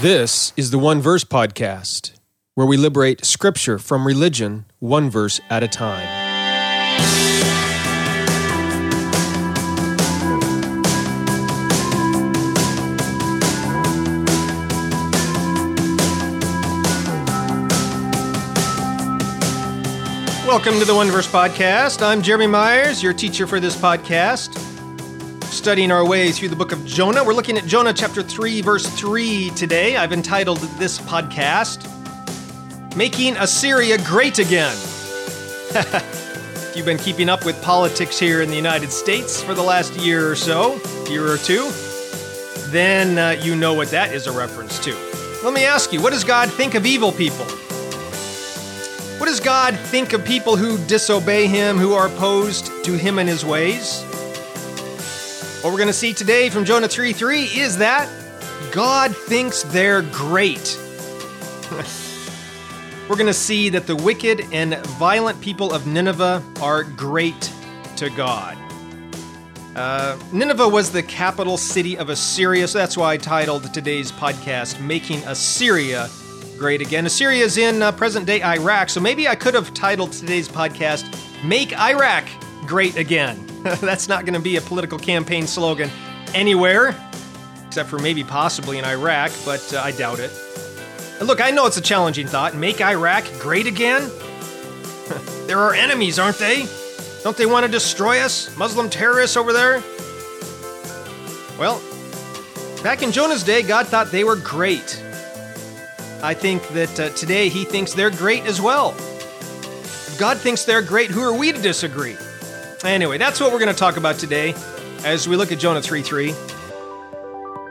This is the One Verse Podcast, where we liberate scripture from religion one verse at a time. Welcome to the One Verse Podcast. I'm Jeremy Myers, your teacher for this podcast studying our way through the book of Jonah. We're looking at Jonah chapter 3, verse 3 today. I've entitled this podcast, Making Assyria Great Again. if you've been keeping up with politics here in the United States for the last year or so, year or two, then uh, you know what that is a reference to. Let me ask you, what does God think of evil people? What does God think of people who disobey Him, who are opposed to Him and His ways? What we're going to see today from Jonah 3 3 is that God thinks they're great. we're going to see that the wicked and violent people of Nineveh are great to God. Uh, Nineveh was the capital city of Assyria, so that's why I titled today's podcast Making Assyria Great Again. Assyria is in uh, present day Iraq, so maybe I could have titled today's podcast Make Iraq Great Again. That's not going to be a political campaign slogan anywhere, except for maybe possibly in Iraq, but uh, I doubt it. And look, I know it's a challenging thought. Make Iraq great again? there are enemies, aren't they? Don't they want to destroy us? Muslim terrorists over there? Well, back in Jonah's day, God thought they were great. I think that uh, today he thinks they're great as well. If God thinks they're great, who are we to disagree? Anyway, that's what we're going to talk about today as we look at Jonah 3 3.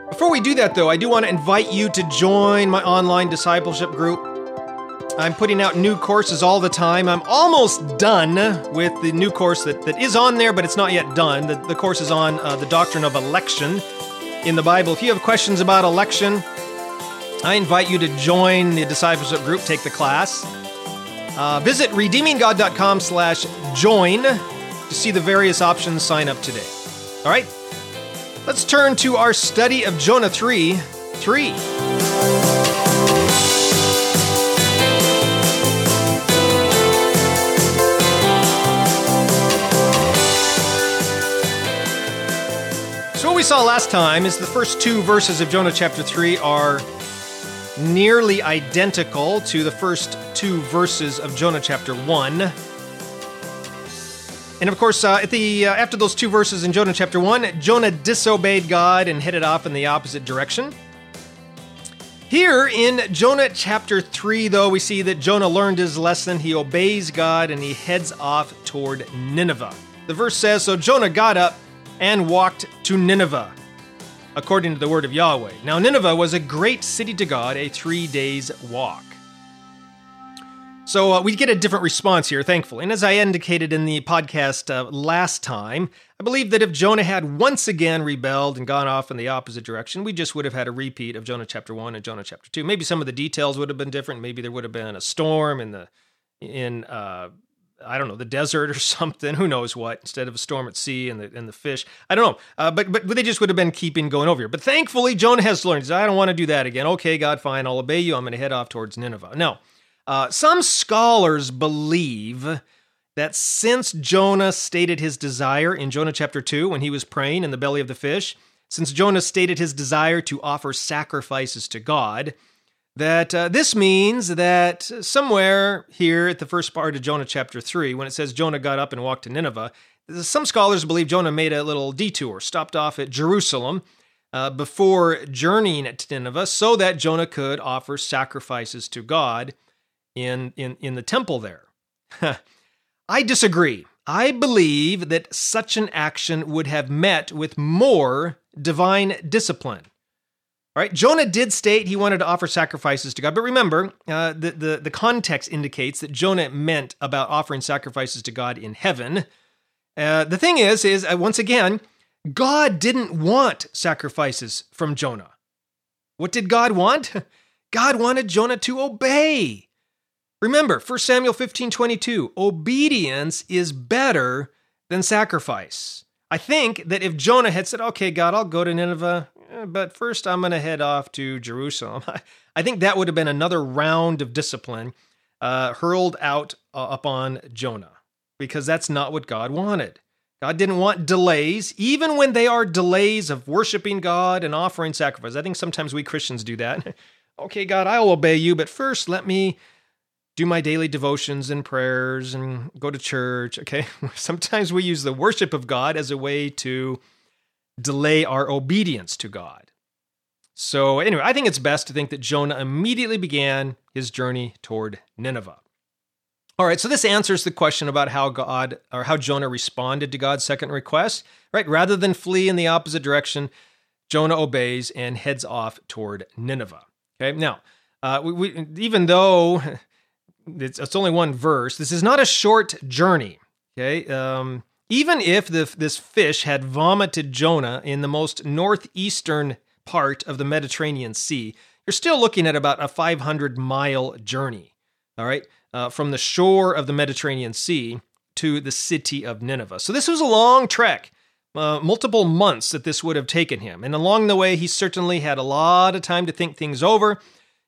Before we do that, though, I do want to invite you to join my online discipleship group. I'm putting out new courses all the time. I'm almost done with the new course that, that is on there, but it's not yet done. The, the course is on uh, the doctrine of election in the Bible. If you have questions about election, I invite you to join the discipleship group, take the class. Uh, visit redeeminggod.com slash join to see the various options, sign up today. All right, let's turn to our study of Jonah 3 3. So, what we saw last time is the first two verses of Jonah chapter 3 are nearly identical to the first two verses of Jonah chapter 1. And of course, uh, at the uh, after those two verses in Jonah chapter one, Jonah disobeyed God and headed off in the opposite direction. Here in Jonah chapter 3, though, we see that Jonah learned his lesson. He obeys God and he heads off toward Nineveh. The verse says So Jonah got up and walked to Nineveh, according to the word of Yahweh. Now, Nineveh was a great city to God, a three days walk. So uh, we get a different response here, thankfully. And as I indicated in the podcast uh, last time, I believe that if Jonah had once again rebelled and gone off in the opposite direction, we just would have had a repeat of Jonah chapter 1 and Jonah chapter 2. Maybe some of the details would have been different. Maybe there would have been a storm in the in uh, I don't know the desert or something. Who knows what? Instead of a storm at sea and the and the fish. I don't know. Uh, but, but they just would have been keeping going over here. But thankfully, Jonah has learned. I don't want to do that again. Okay, God, fine. I'll obey you. I'm going to head off towards Nineveh. Now, uh, some scholars believe that since Jonah stated his desire in Jonah chapter 2 when he was praying in the belly of the fish, since Jonah stated his desire to offer sacrifices to God, that uh, this means that somewhere here at the first part of Jonah chapter 3, when it says Jonah got up and walked to Nineveh, some scholars believe Jonah made a little detour, stopped off at Jerusalem uh, before journeying to Nineveh so that Jonah could offer sacrifices to God in, in, in the temple there. I disagree. I believe that such an action would have met with more divine discipline. All right, Jonah did state he wanted to offer sacrifices to God, but remember, uh, the, the, the context indicates that Jonah meant about offering sacrifices to God in heaven. Uh, the thing is, is uh, once again, God didn't want sacrifices from Jonah. What did God want? God wanted Jonah to obey. Remember, 1 Samuel 15 22, obedience is better than sacrifice. I think that if Jonah had said, okay, God, I'll go to Nineveh, eh, but first I'm going to head off to Jerusalem. I think that would have been another round of discipline uh, hurled out uh, upon Jonah because that's not what God wanted. God didn't want delays, even when they are delays of worshiping God and offering sacrifice. I think sometimes we Christians do that. okay, God, I'll obey you, but first let me do my daily devotions and prayers and go to church. Okay. Sometimes we use the worship of God as a way to delay our obedience to God. So, anyway, I think it's best to think that Jonah immediately began his journey toward Nineveh. All right, so this answers the question about how God or how Jonah responded to God's second request, right? Rather than flee in the opposite direction, Jonah obeys and heads off toward Nineveh. Okay, now, uh, we, we, even though it's, it's, only one verse, this is not a short journey. Okay, um, even if the, this fish had vomited Jonah in the most northeastern part of the Mediterranean Sea, you're still looking at about a 500 mile journey. All right uh, from the shore of the Mediterranean Sea to the city of Nineveh. So this was a long trek, uh, multiple months that this would have taken him. And along the way, he certainly had a lot of time to think things over.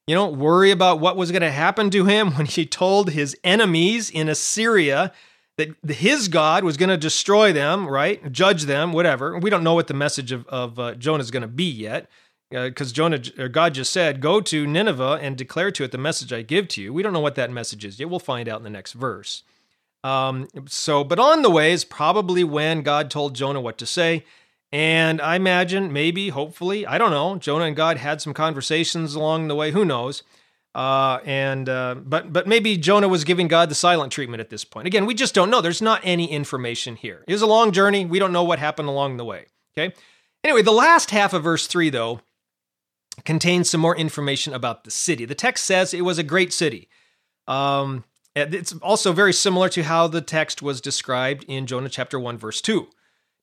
You don't worry about what was going to happen to him when he told his enemies in Assyria that his God was going to destroy them, right? Judge them, whatever. We don't know what the message of, of uh, Jonah is going to be yet because uh, Jonah God just said, "Go to Nineveh and declare to it the message I give to you." We don't know what that message is yet. We'll find out in the next verse. Um, so, but on the way is probably when God told Jonah what to say, and I imagine, maybe, hopefully, I don't know. Jonah and God had some conversations along the way. Who knows? Uh, and uh, but but maybe Jonah was giving God the silent treatment at this point. Again, we just don't know. There's not any information here. It was a long journey. We don't know what happened along the way. Okay. Anyway, the last half of verse three, though, contains some more information about the city. The text says it was a great city. Um, it's also very similar to how the text was described in Jonah chapter 1, verse 2.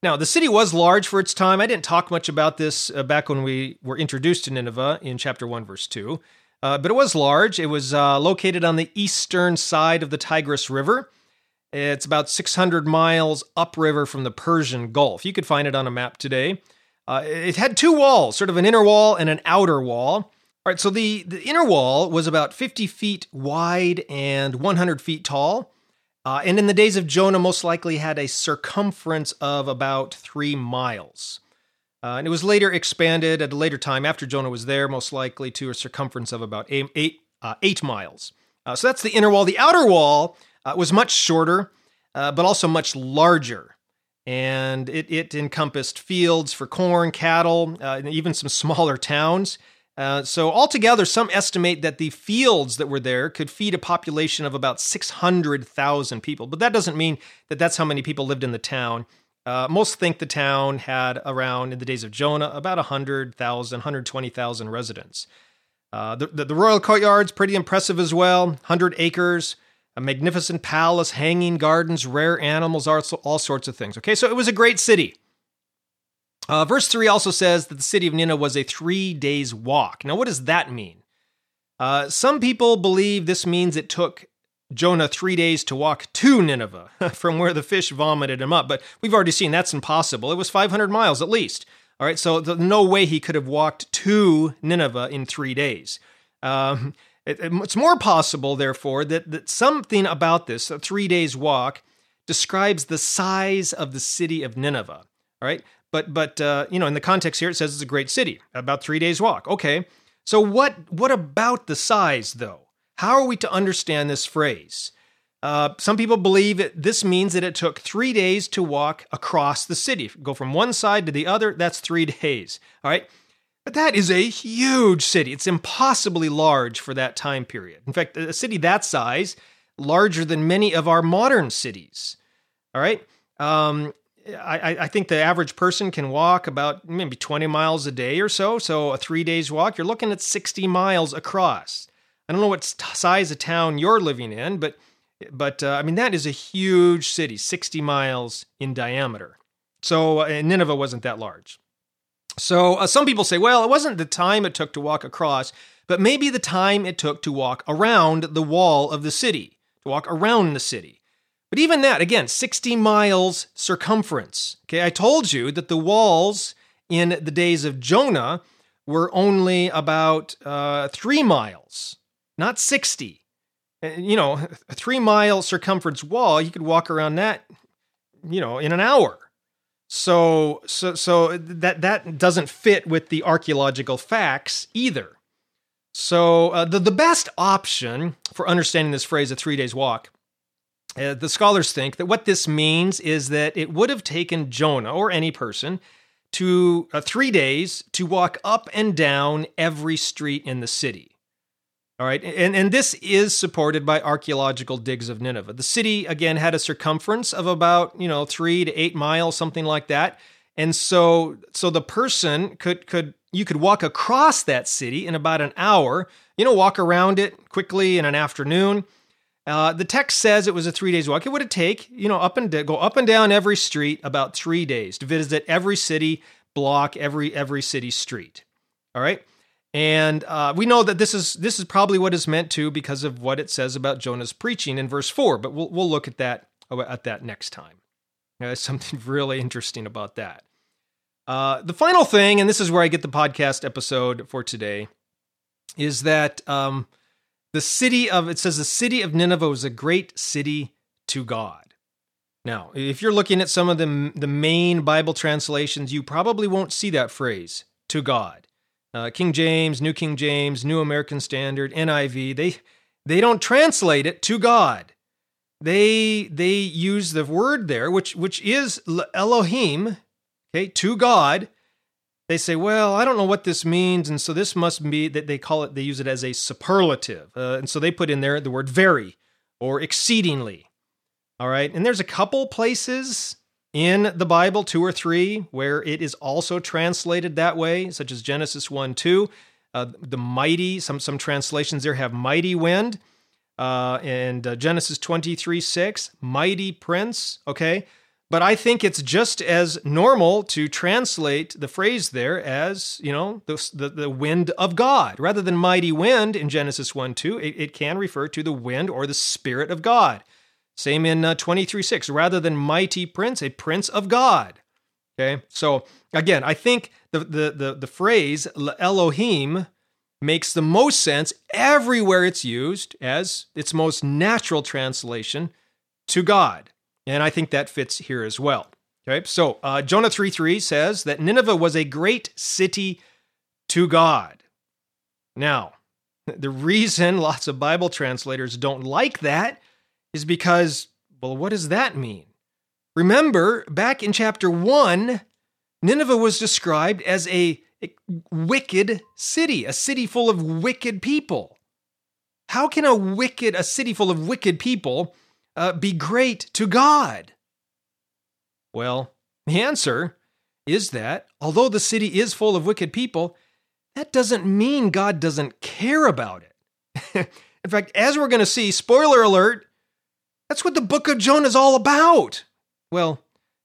Now, the city was large for its time. I didn't talk much about this uh, back when we were introduced to Nineveh in chapter 1, verse 2. Uh, but it was large. It was uh, located on the eastern side of the Tigris River. It's about 600 miles upriver from the Persian Gulf. You could find it on a map today. Uh, it had two walls, sort of an inner wall and an outer wall. All right, so the, the inner wall was about 50 feet wide and 100 feet tall. Uh, and in the days of Jonah, most likely had a circumference of about three miles. Uh, and it was later expanded at a later time after Jonah was there, most likely to a circumference of about eight, eight, uh, eight miles. Uh, so that's the inner wall. The outer wall uh, was much shorter, uh, but also much larger and it, it encompassed fields for corn, cattle, even some smaller towns. Uh, so, altogether, some estimate that the fields that were there could feed a population of about 600,000 people. But that doesn't mean that that's how many people lived in the town. Uh, most think the town had around, in the days of Jonah, about 100,000, 120,000 residents. Uh, the, the, the royal courtyard's pretty impressive as well 100 acres a magnificent palace, hanging gardens, rare animals, all sorts of things. Okay, so it was a great city. Uh, verse 3 also says that the city of Nineveh was a three days walk. Now, what does that mean? Uh, some people believe this means it took Jonah three days to walk to Nineveh from where the fish vomited him up, but we've already seen that's impossible. It was 500 miles at least. All right, so the, no way he could have walked to Nineveh in three days. Um, it, it's more possible, therefore, that, that something about this, a three days walk, describes the size of the city of Nineveh. All right. But, but uh, you know, in the context here, it says it's a great city, about three days walk. Okay. So what, what about the size, though? How are we to understand this phrase? Uh, some people believe that this means that it took three days to walk across the city. Go from one side to the other, that's three days. All right. But that is a huge city. It's impossibly large for that time period. In fact, a city that size, larger than many of our modern cities. All right. Um, I, I, think the average person can walk about maybe 20 miles a day or so. So a three days walk, you're looking at 60 miles across. I don't know what size of town you're living in, but but uh, I mean that is a huge city, 60 miles in diameter. So uh, Nineveh wasn't that large. So uh, some people say, well, it wasn't the time it took to walk across, but maybe the time it took to walk around the wall of the city, to walk around the city. But even that, again, 60 miles circumference. Okay, I told you that the walls in the days of Jonah were only about uh, three miles, not 60. Uh, you know, a three mile circumference wall, you could walk around that, you know, in an hour. So, so, so that that doesn't fit with the archaeological facts either. So, uh, the the best option for understanding this phrase, "a three days walk," uh, the scholars think that what this means is that it would have taken Jonah or any person to uh, three days to walk up and down every street in the city. All right, and, and this is supported by archaeological digs of Nineveh. The city, again, had a circumference of about, you know, three to eight miles, something like that. And so so the person could could you could walk across that city in about an hour, you know, walk around it quickly in an afternoon. Uh, the text says it was a three days walk. It would take, you know, up and go up and down every street about three days to visit every city block, every every city street. All right. And uh, we know that this is this is probably what is meant to because of what it says about Jonah's preaching in verse four. But we'll we'll look at that uh, at that next time. There's something really interesting about that. Uh, the final thing, and this is where I get the podcast episode for today, is that um, the city of it says the city of Nineveh was a great city to God. Now, if you're looking at some of the the main Bible translations, you probably won't see that phrase to God uh, King James, New King James, New American Standard, NIV, they they don't translate it to God. They they use the word there, which which is Elohim, okay, to God. They say, well, I don't know what this means, and so this must be that they call it. They use it as a superlative, uh, and so they put in there the word very or exceedingly. All right, and there's a couple places in the Bible, two or three, where it is also translated that way, such as Genesis 1 2. Uh, the mighty, some, some translations there have mighty wind. Uh, and uh, Genesis 23 6, mighty prince. Okay. But I think it's just as normal to translate the phrase there as, you know, the, the, the wind of God. Rather than mighty wind in Genesis 1 2, it, it can refer to the wind or the spirit of God. Same in uh, 23 6. Rather than mighty prince, a prince of God. Okay. So again, I think the, the, the, the phrase Elohim makes the most sense everywhere it's used as its most natural translation to God. And I think that fits here as well. Okay. So uh, Jonah 3 3 says that Nineveh was a great city to God. Now, the reason lots of Bible translators don't like that is because, well, what does that mean? Remember, back in chapter 1, Nineveh was described as a, a wicked city, a city full of wicked people. How can a wicked, a city full of wicked people, uh, be great to God? Well, the answer is that although the city is full of wicked people, that doesn't mean God doesn't care about it. In fact, as we're going to see, spoiler alert, that's what the book of Jonah is all about. Well,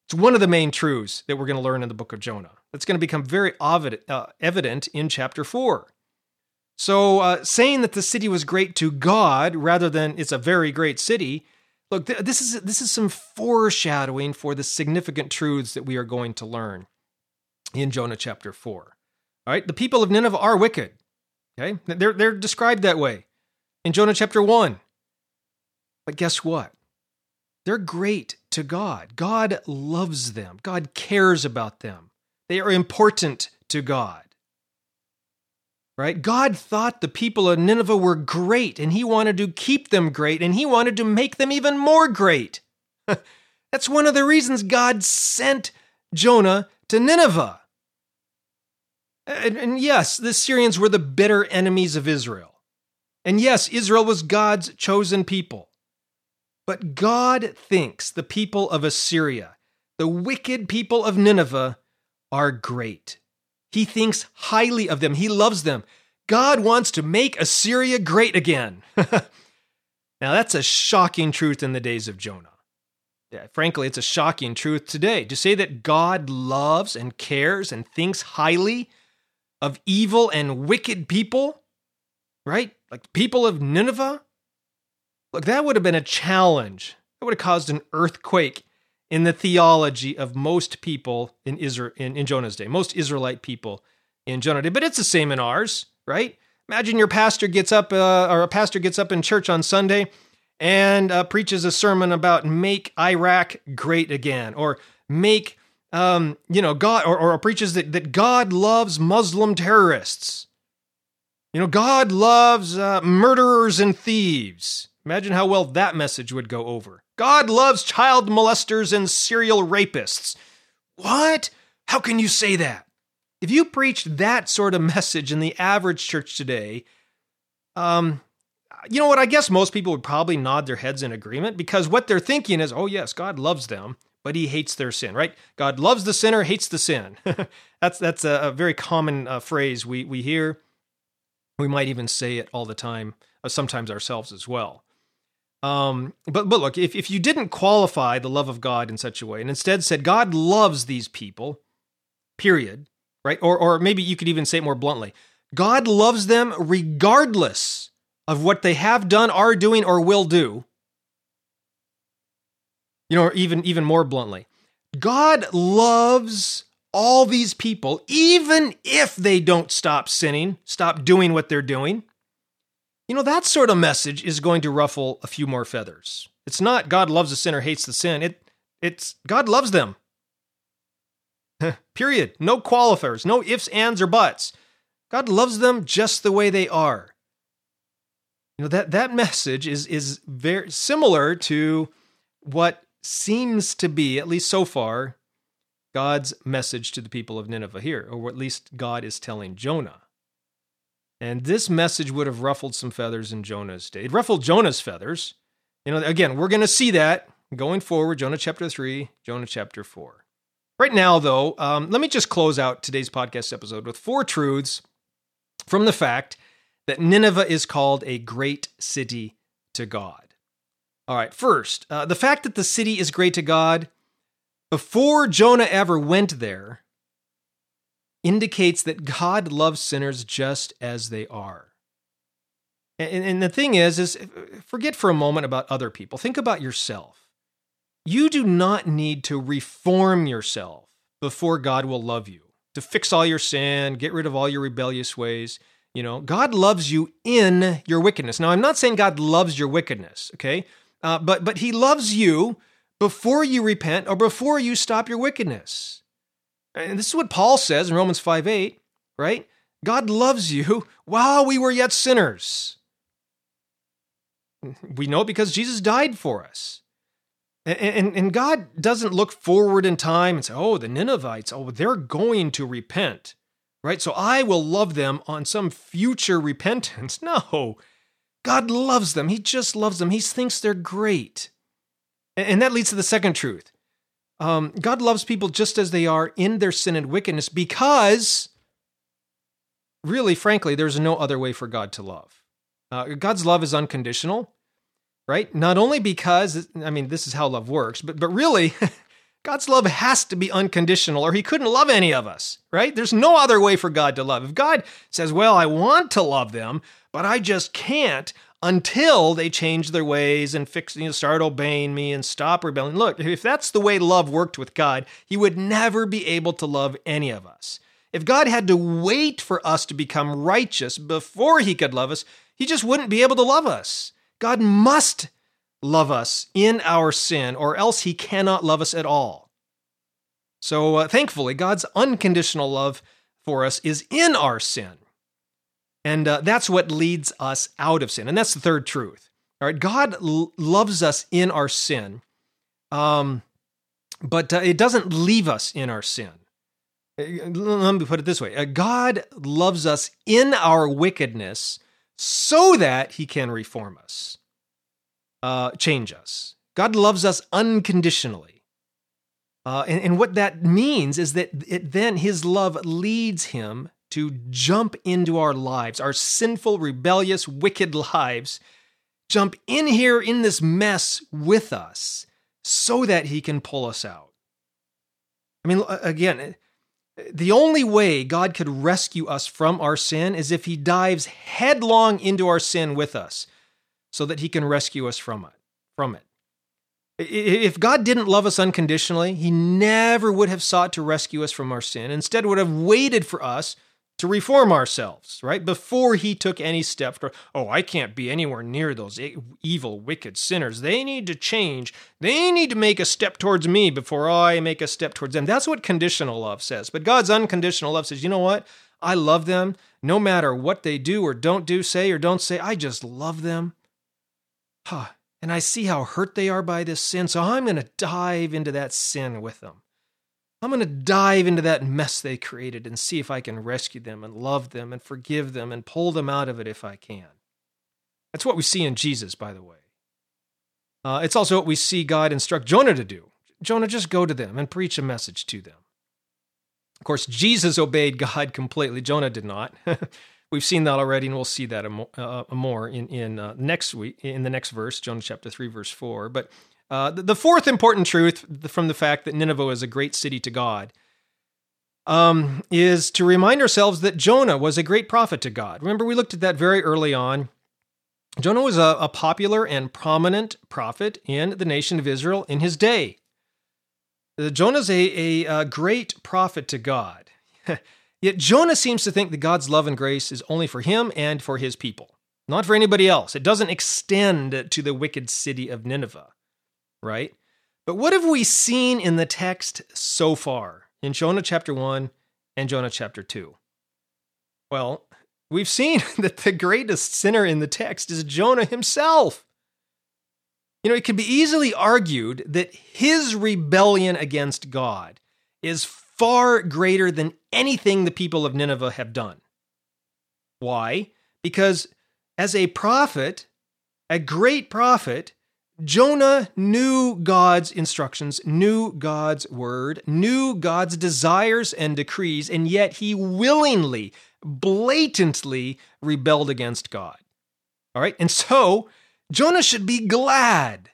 it's one of the main truths that we're going to learn in the book of Jonah. That's going to become very uh, evident in chapter 4. So, uh, saying that the city was great to God rather than it's a very great city, look, th- this is this is some foreshadowing for the significant truths that we are going to learn in Jonah chapter 4. All right, the people of Nineveh are wicked. Okay? They're they're described that way. In Jonah chapter 1, but guess what? They're great to God. God loves them, God cares about them. They are important to God. Right? God thought the people of Nineveh were great and he wanted to keep them great and he wanted to make them even more great. That's one of the reasons God sent Jonah to Nineveh. And, and, yes, the Assyrians were the bitter enemies of Israel. And yes, Israel was God's chosen people. But God thinks the people of Assyria, the wicked people of Nineveh, are great. He thinks highly of them, He loves them. God wants to make Assyria great again. now, that's a shocking truth in the days of Jonah. Yeah, frankly, it's a shocking truth today. To say that God loves and cares and thinks highly of evil and wicked people, right? Like people of Nineveh, Look, that would have been a challenge. That would have caused an earthquake in the theology of most people in Israel in, in Jonah's day, most Israelite people in Jonah's day. But it's the same in ours, right? Imagine your pastor gets up, uh, or a pastor gets up in church on Sunday and uh, preaches a sermon about make Iraq great again, or make um, you know God, or, or preaches that that God loves Muslim terrorists. You know, God loves uh, murderers and thieves. Imagine how well that message would go over. God loves child molesters and serial rapists. What? How can you say that? If you preached that sort of message in the average church today, um, you know what? I guess most people would probably nod their heads in agreement because what they're thinking is, oh, yes, God loves them, but he hates their sin, right? God loves the sinner, hates the sin. that's that's a, very common uh, phrase we, we hear. We might even say it all the time, uh, sometimes ourselves as well. Um, but but look, if, if you didn't qualify the love of God in such a way, and instead said God loves these people, period, right? Or or maybe you could even say it more bluntly, God loves them regardless of what they have done, are doing, or will do. You know, or even even more bluntly, God loves all these people, even if they don't stop sinning, stop doing what they're doing. You know, that sort of message is going to ruffle a few more feathers. It's not God loves the sinner, hates the sin. It it's God loves them. Period. No qualifiers, no ifs, ands, or buts. God loves them just the way they are. You know, that, that message is, is very similar to what seems to be, at least so far, God's message to the people of Nineveh here, or at least God is telling Jonah. And this message would have ruffled some feathers in Jonah's day. It ruffled Jonah's feathers. You know, again, we're going to see that going forward, Jonah chapter 3, Jonah chapter 4. Right now, though, um, let me just close out today's podcast episode with four truths from the fact that Nineveh is called a great city to God. All right, first, uh, the fact that the city is great to God, before Jonah ever went there, indicates that God loves sinners just as they are. And, and the thing is, is forget for a moment about other people. Think about yourself. You do not need to reform yourself before God will love you, to fix all your sin, get rid of all your rebellious ways. You know, God loves you in your wickedness. Now, I'm not saying God loves your wickedness, okay? Uh, but but He loves you before you repent or before you stop your wickedness. And this is what Paul says in Romans 5 8, right? God loves you while we were yet sinners. We know because Jesus died for us. And, and, and, God doesn't look forward in time and say, oh, the Ninevites, oh, they're going to repent, right? So I will love them on some future repentance. No, God loves them. He just loves them. He thinks they're great. And, and that leads to the second truth um, God loves people just as they are in their sin and wickedness because, really, frankly, there's no other way for God to love. Uh, God's love is unconditional, right? Not only because, I mean, this is how love works, but, but really, God's love has to be unconditional or he couldn't love any of us, right? There's no other way for God to love. If God says, well, I want to love them, but I just can't, until they change their ways and fix, you know, start obeying me and stop rebelling. Look, if that's the way love worked with God, He would never be able to love any of us. If God had to wait for us to become righteous before He could love us, He just wouldn't be able to love us. God must love us in our sin, or else He cannot love us at all. So, uh, thankfully, God's unconditional love for us is in our sin. And uh, that's what leads us out of sin. And that's the third truth. All right, God l- loves us in our sin, um, but uh, it doesn't leave us in our sin. Uh, let me put it this way uh, God loves us in our wickedness so that he can reform us, uh, change us. God loves us unconditionally. Uh, and, and what that means is that it, then his love leads him to jump into our lives, our sinful, rebellious, wicked lives, jump in here in this mess with us so that he can pull us out. I mean, again, the only way God could rescue us from our sin is if he dives headlong into our sin with us so that he can rescue us from it. From it. If God didn't love us unconditionally, He never would have sought to rescue us from our sin. Instead, would have waited for us to reform ourselves, right? Before He took any step to, oh, I can't be anywhere near those evil, wicked sinners. They need to change. They need to make a step towards me before I make a step towards them. That's what conditional love says. But God's unconditional love says, you know what? I love them no matter what they do or don't do, say or don't say. I just love them. Huh and I see how hurt they are by this sin, so I'm going to dive into that sin with them. I'm going to dive into that mess they created and see if I can rescue them and love them and forgive them and pull them out of it if I can. That's what we see in Jesus, by the way. Uh, it's also what we see God instruct Jonah to do. Jonah, just go to them and preach a message to them. Of course, Jesus obeyed God completely. Jonah did not. We've seen that already, and we'll see that uh, more in in uh, next week in the next verse, Jonah chapter three, verse four. But uh, the, fourth important truth from the fact that Nineveh is a great city to God um, is to remind ourselves that Jonah was a great prophet to God. Remember, we looked at that very early on. Jonah was a, a popular and prominent prophet in the nation of Israel in his day. Uh, Jonah's a, a, a great prophet to God. Yet Jonah seems to think that God's love and grace is only for him and for his people, not for anybody else. It doesn't extend to the wicked city of Nineveh, right? But what have we seen in the text so far in Jonah chapter 1 and Jonah chapter 2? Well, we've seen that the greatest sinner in the text is Jonah himself. You know, it could be easily argued that his rebellion against God is far greater than anything the people of Nineveh have done. Why? Because as a prophet, a great prophet, Jonah knew God's instructions, knew God's word, knew God's desires and decrees, and yet he willingly, blatantly rebelled against God. All right? And so Jonah should be glad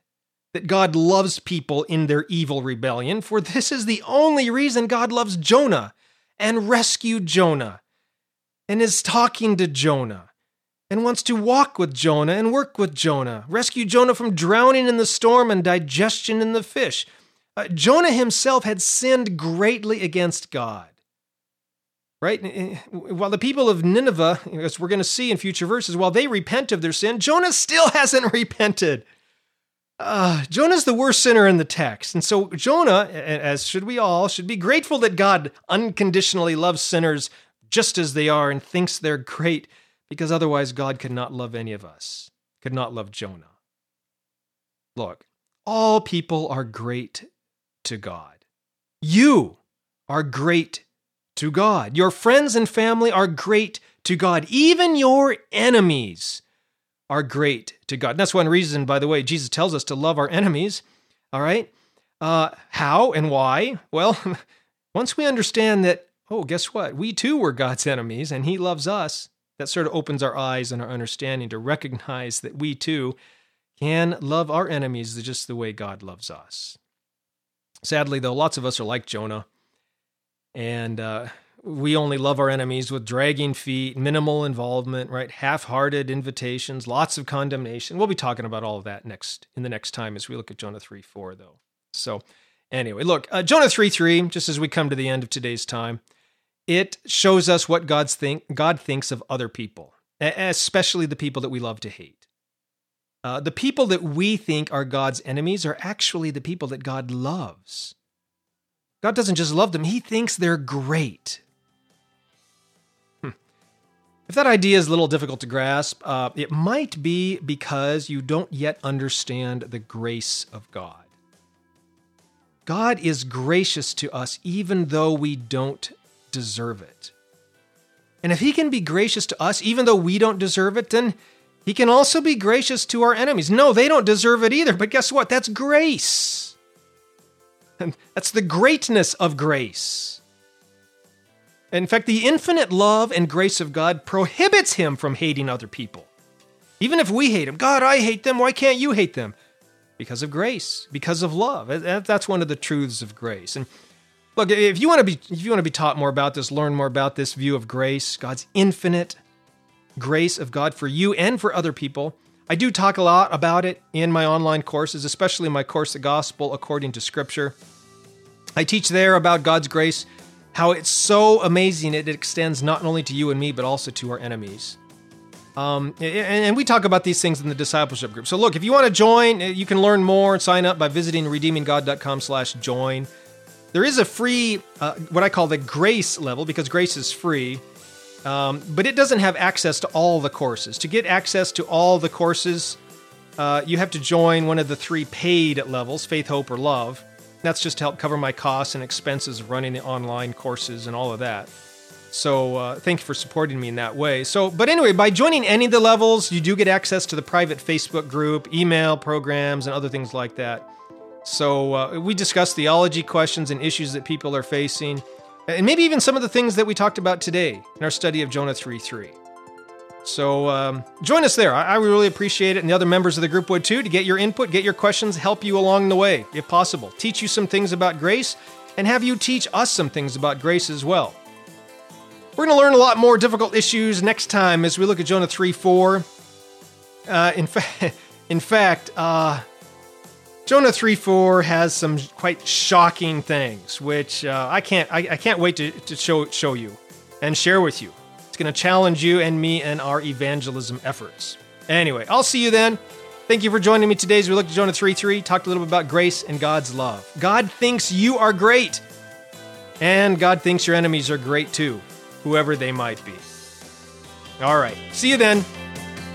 that God loves people in their evil rebellion, for this is the only reason God loves Jonah and rescued Jonah and is talking to Jonah and wants to walk with Jonah and work with Jonah, rescue Jonah from drowning in the storm and digestion in the fish. Uh, Jonah himself had sinned greatly against God. Right? While the people of Nineveh, as we're going to see in future verses, while they repent of their sin, Jonah still hasn't repented. Uh, Jonah's the worst sinner in the text. And so Jonah, as should we all, should be grateful that God unconditionally loves sinners just as they are and thinks they're great, because otherwise God could not love any of us, could not love Jonah. Look, all people are great to God. You are great to God. Your friends and family are great to God. Even your enemies are great to God. And that's one reason, by the way, Jesus tells us to love our enemies. All right. Uh, how and why? Well, once we understand that, oh, guess what? We too were God's enemies and He loves us, that sort of opens our eyes and our understanding to recognize that we too can love our enemies just the way God loves us. Sadly, though, lots of us are like Jonah. And uh, we only love our enemies with dragging feet, minimal involvement, right? Half-hearted invitations, lots of condemnation. We'll be talking about all of that next in the next time as we look at Jonah 3 4, though. So, anyway, look, uh, Jonah 3 3, just as we come to the end of today's time, it shows us what God's think, God thinks of other people, especially the people that we love to hate. Uh, the people that we think are God's enemies are actually the people that God loves. God doesn't just love them, He thinks they're great. If that idea is a little difficult to grasp, uh, it might be because you don't yet understand the grace of God. God is gracious to us even though we don't deserve it. And if He can be gracious to us even though we don't deserve it, then He can also be gracious to our enemies. No, they don't deserve it either, but guess what? That's grace. And that's the greatness of grace. In fact, the infinite love and grace of God prohibits him from hating other people. Even if we hate him, God, I hate them, why can't you hate them? Because of grace, because of love. That's one of the truths of grace. And look, if you want to be if you want to be taught more about this, learn more about this view of grace, God's infinite grace of God for you and for other people, I do talk a lot about it in my online courses, especially my course, The Gospel According to Scripture. I teach there about God's grace, how it's so amazing it extends not only to you and me, but also to our enemies. Um, and, we talk about these things in the discipleship group. So look, if you want to join, you can learn more and sign up by visiting redeeminggod.com slash join. There is a free, uh, what I call the grace level, because grace is free, um, but it doesn't have access to all the courses. To get access to all the courses, uh, you have to join one of the three paid levels faith, hope, or love. That's just to help cover my costs and expenses of running the online courses and all of that. So uh, thank you for supporting me in that way. So, but anyway, by joining any of the levels, you do get access to the private Facebook group, email programs, and other things like that. So uh, we discuss theology questions and issues that people are facing, and maybe even some of the things that we talked about today in our study of Jonah 3 3. So um, join us there. I, I really appreciate it, and the other members of the group would too, to get your input, get your questions, help you along the way, if possible. Teach you some things about grace, and have you teach us some things about grace as well. We're going to learn a lot more difficult issues next time as we look at Jonah 3 4. Uh, in, fa- in fact, uh, Jonah 3 4 has some quite shocking things, which uh, I, can't, I, I, can't wait to, to show, show you and share with you. It's going to challenge you and me and our evangelism efforts. Anyway, I'll see you then. Thank you for joining me today as we looked at Jonah 3 3, talked a little bit about grace and God's love. God thinks you are great, and God thinks your enemies are great too whoever they might be. All right. See you then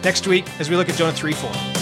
next week as we look at Jonah 3 4.